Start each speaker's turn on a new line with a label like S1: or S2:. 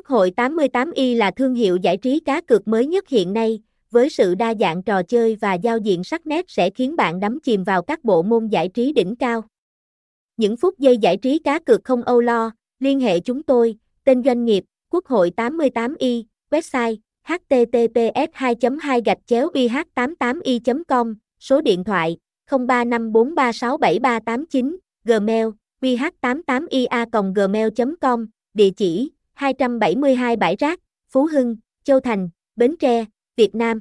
S1: Quốc hội 88i là thương hiệu giải trí cá cược mới nhất hiện nay, với sự đa dạng trò chơi và giao diện sắc nét sẽ khiến bạn đắm chìm vào các bộ môn giải trí đỉnh cao. Những phút giây giải trí cá cược không âu lo, liên hệ chúng tôi, tên doanh nghiệp, Quốc hội 88i, website https 2 2 gạch chéo ih 88 i com số điện thoại 0354367389, Gmail, qh88ia gmail.com, địa chỉ 272 Bãi Rác, Phú Hưng, Châu Thành, Bến Tre, Việt Nam.